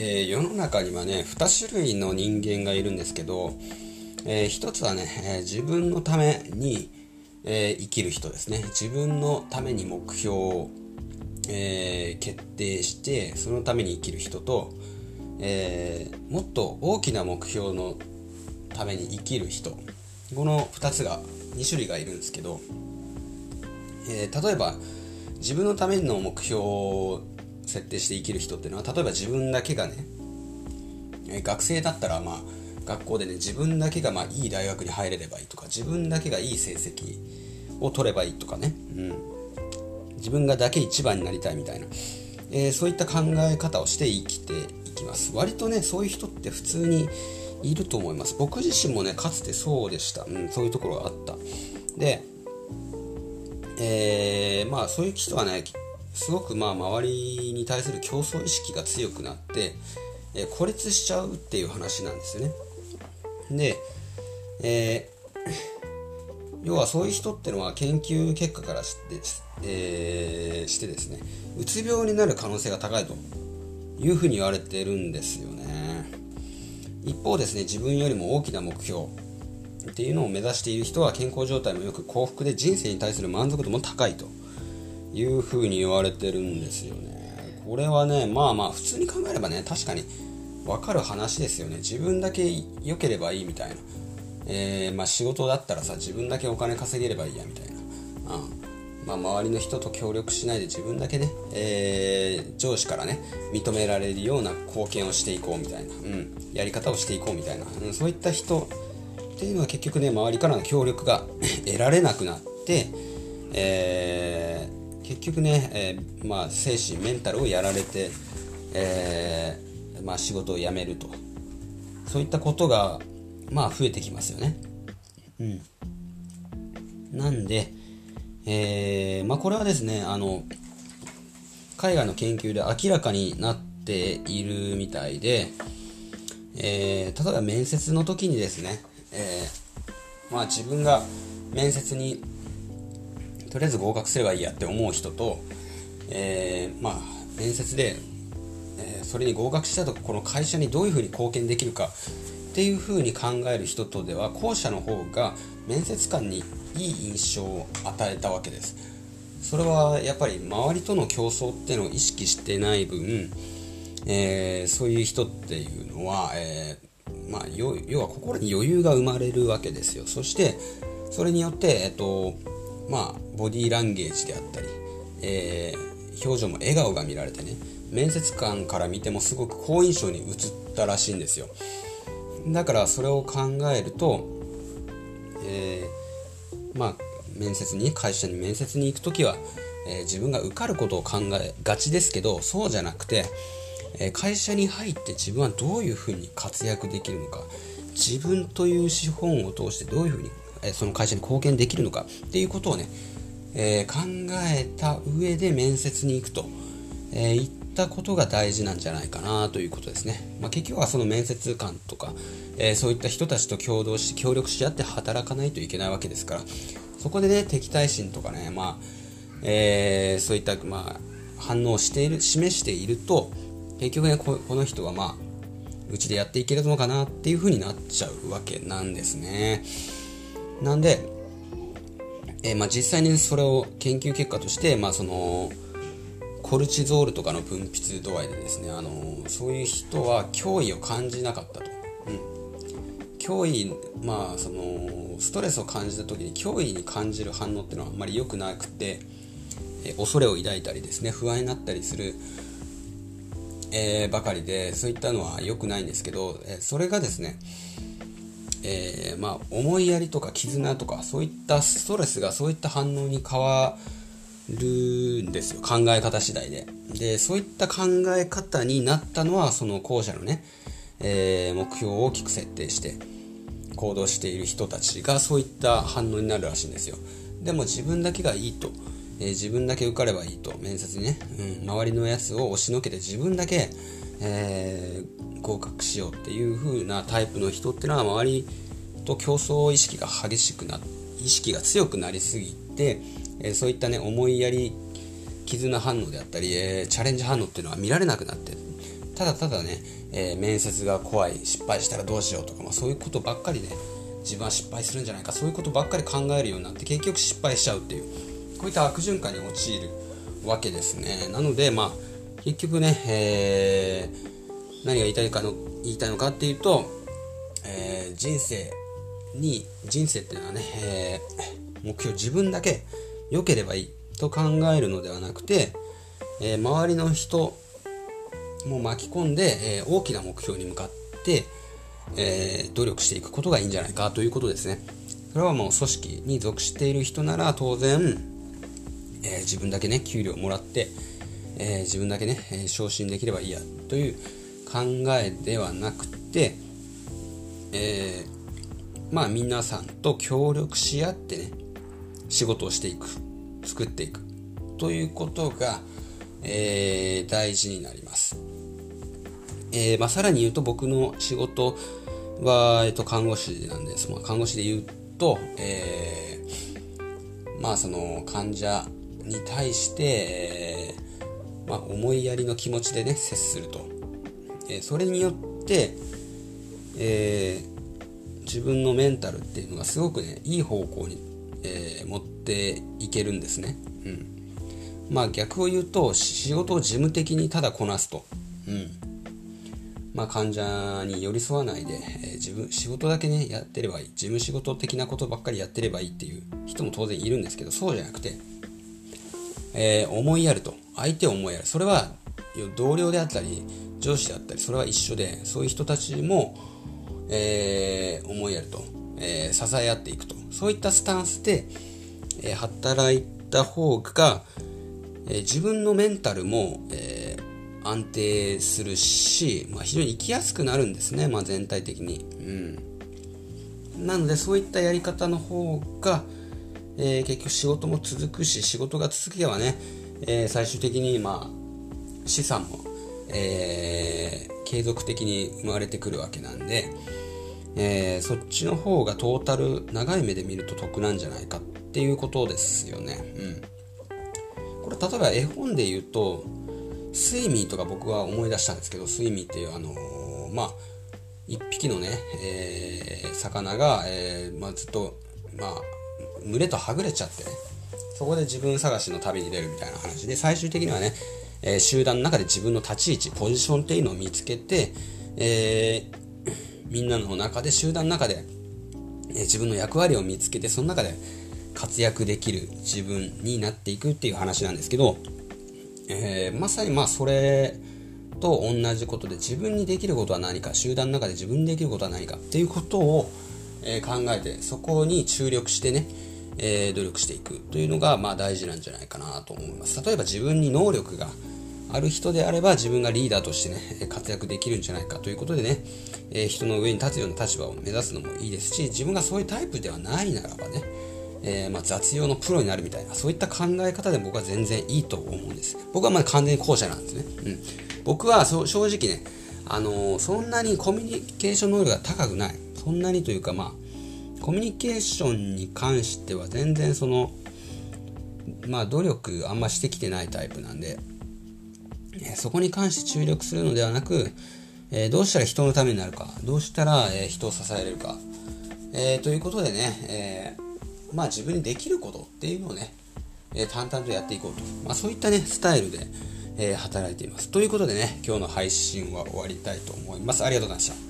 えー、世の中にはね2種類の人間がいるんですけど、えー、一つはね、えー、自分のために、え生きる人ですね。自分のために目標を、え決定してそのために生きる人と、えもっと大きな目標のために生きる人。この2つが2種類がいるんですけど、え例えば自分のための目標を設定して生きる人っていうのは例えば自分だけがね学生だったらまあ学校でね自分だけがまあいい大学に入れればいいとか自分だけがいい成績を取ればいいとかね、うん、自分がだけ一番になりたいみたいな、えー、そういった考え方をして生きていきます。割とねそういう人って普通にいると思います。僕自身もねかつてそうでした、うん、そういうところがあった。でえー、まあそういう人はねすごくまあ周りに対する競争意識が強くなって、えー、孤立しちゃうっていう話なんですよね。で、えー、要はそういう人ってのは研究結果からして,、えー、してですねうつ病になる可能性が高いというふうに言われてるんですよね。一方ですね自分よりも大きな目標っていうのを目指している人は健康状態もよく幸福で人生に対する満足度も高いと。いうふうに言われてるんですよね。これはね、まあまあ普通に考えればね、確かにわかる話ですよね。自分だけ良ければいいみたいな。えー、まあ仕事だったらさ、自分だけお金稼げればいいやみたいな。うんまあ、周りの人と協力しないで自分だけね、えー、上司からね認められるような貢献をしていこうみたいな、うん、やり方をしていこうみたいな、うん、そういった人っていうのは結局ね周りからの協力が得られなくなって、えー局ね、えー、まあ、精神メンタルをやられて、えー、まあ、仕事を辞めると。そういったことがまあ増えてきますよね。うん。なんで、えー、まあ、これはですねあの海外の研究で明らかになっているみたいで、えー、例えば面接の時にですね、えー、まあ、自分が面接にとりあえず合格すればいいやって思う人と、えー、まあ面接で、えー、それに合格したとこの会社にどういうふうに貢献できるかっていうふうに考える人とでは後者の方が面接官にいい印象を与えたわけです。それはやっぱり周りとの競争っていうのを意識してない分、えー、そういう人っていうのは、えー、まあ、要は心に余裕が生まれるわけですよ。そしてそれによって、えっとまあ、ボディーランゲージであったり、えー、表情も笑顔が見られてね面接官から見てもすごく好印象に映ったらしいんですよ。だからそれを考えると、えー、まあ面接に会社に面接に行く時は、えー、自分が受かることを考えがちですけどそうじゃなくて、え会社に入って自分はどういうふうに活躍できるのか自分という資本を通してどういうふうにその会社に貢献できるのかっていうことをね、えー、考えた上で面接に行くと、えー、いったことが大事なんじゃないかなということですね。まあ、結局はその面接官とか、えー、そういった人たちと共同し協力し合って働かないといけないわけですからそこでね敵対心とかね、まあえー、そういった、まあ、反応をしている示していると結局ねこの人はまあうちでやっていけるのかなっていう風になっちゃうわけなんですね。なんで、えー、まあ、実際にそれを研究結果として、まあ、そのコルチゾールとかの分泌度合いでですね、あのそういう人は脅威を感じなかったと。うん、脅威、まあ、そのストレスを感じた時に脅威に感じる反応っていうのはあんまり良くなくて、えー、恐れを抱いたりですね不安になったりする、え、ばかりでそういったのは良くないんですけど、えそれがですねえー、まあ、思いやりとか絆とかそういったストレスがそういった反応に変わるんですよ。考え方次第で。でそういった考え方になったのはその後者のね、えー、目標を大きく設定して行動している人たちがそういった反応になるらしいんですよ。でも自分だけがいいと、えー、自分だけ受かればいいと面接にね、うん、周りのやつを押しのけて自分だけえー、合格しようっていう風なタイプの人っていうのは周りと競争意識が激しくな意識が強くなりすぎて、えー、そういったね思いやり絆反応であったり、えー、チャレンジ反応っていうのは見られなくなってただただね、え、面接が怖い失敗したらどうしようとか、まあ、そういうことばっかりね自分は失敗するんじゃないかそういうことばっかり考えるようになって結局失敗しちゃうっていうこういった悪循環に陥るわけですね。なのでまあ結局ね、えー、何が言いたいかの言いたいのかっていうと、えー、人生に人生っていうのはね、えー、目標自分だけ良ければいいと考えるのではなくて、えー、周りの人も巻き込んで、えー、大きな目標に向かって、えー、努力していくことがいいんじゃないかということですね。それはもう組織に属している人なら当然、え、自分だけね給料をもらって、えー、自分だけね、え、昇進できればいいやという考えではなくて、えー、まあ皆さんと協力し合ってね仕事をしていく作っていくということが、えー、大事になります。えーまあ、さらに言うと僕の仕事は、えっと、看護師なんです。まあ、看護師で言うと、えー、まあその患者に対して、えー、まあ、思いやりの気持ちでね接すると、えー、それによって、えー、自分のメンタルっていうのがすごくねいい方向に、え持っていけるんですね。うん。まあ逆を言うと仕事を事務的にただこなすと、うん。まあ、患者に寄り添わないで、えー、自分仕事だけねやってればいい。事務仕事的なことばっかりやってればいいっていう人も当然いるんですけどそうじゃなくて、えー、思いやると。相手を思いやる。それは同僚であったり上司であったりそれは一緒でそういう人たちも、えー、思いやると、え支え合っていくと。そういったスタンスで、え働いた方が、え自分のメンタルも、え、安定するし、まあ、非常に生きやすくなるんですね、まあ、全体的に、うん、なのでそういったやり方の方が、えー、結局仕事も続くし仕事が続けばね、えー、最終的に、まあ、資産も、え継続的に生まれてくるわけなんで、えそっちの方がトータル長い目で見ると得なんじゃないかっていうことですよね。うんこれ例えば絵本で言うとスイミーとか僕は思い出したんですけどスイミーっていうあの、まあ一匹のね、え、魚が、えまあ、ずっとまあ群れとはぐれちゃってね。そこで自分探しの旅に出るみたいな話で最終的にはね、えー、集団の中で自分の立ち位置ポジションっていうのを見つけて、えー、みんなの中で集団の中で、えー、自分の役割を見つけてその中で活躍できる自分になっていくっていう話なんですけど、え、まさにまあそれと同じことで自分にできることは何か集団の中で自分にできることは何かっていうことを、え、考えてそこに注力してね、えー、努力していくというのがまあ大事なんじゃないかなと思います。例えば自分に能力がある人であれば自分がリーダーとしてね活躍できるんじゃないかということでね、えー、人の上に立つような立場を目指すのもいいですし自分がそういうタイプではないならばねえー、まあ、雑用のプロになるみたいなそういった考え方で僕は全然いいと思うんです。僕はまあ完全に後者なんですね、うん、僕は正直ねあのー、そんなにコミュニケーション能力が高くない。そんなにというかまあコミュニケーションに関しては全然そのまあ努力あんましてきてないタイプなんで、え、そこに関して注力するのではなく、え、どうしたら人のためになるかどうしたら、え人を支えれるか、えということでね、えまあ自分にできることっていうのをね、え、淡々とやっていこうと。まあそういったね、スタイルで、え、働いています。ということでね、今日の配信は終わりたいと思います。ありがとうございました。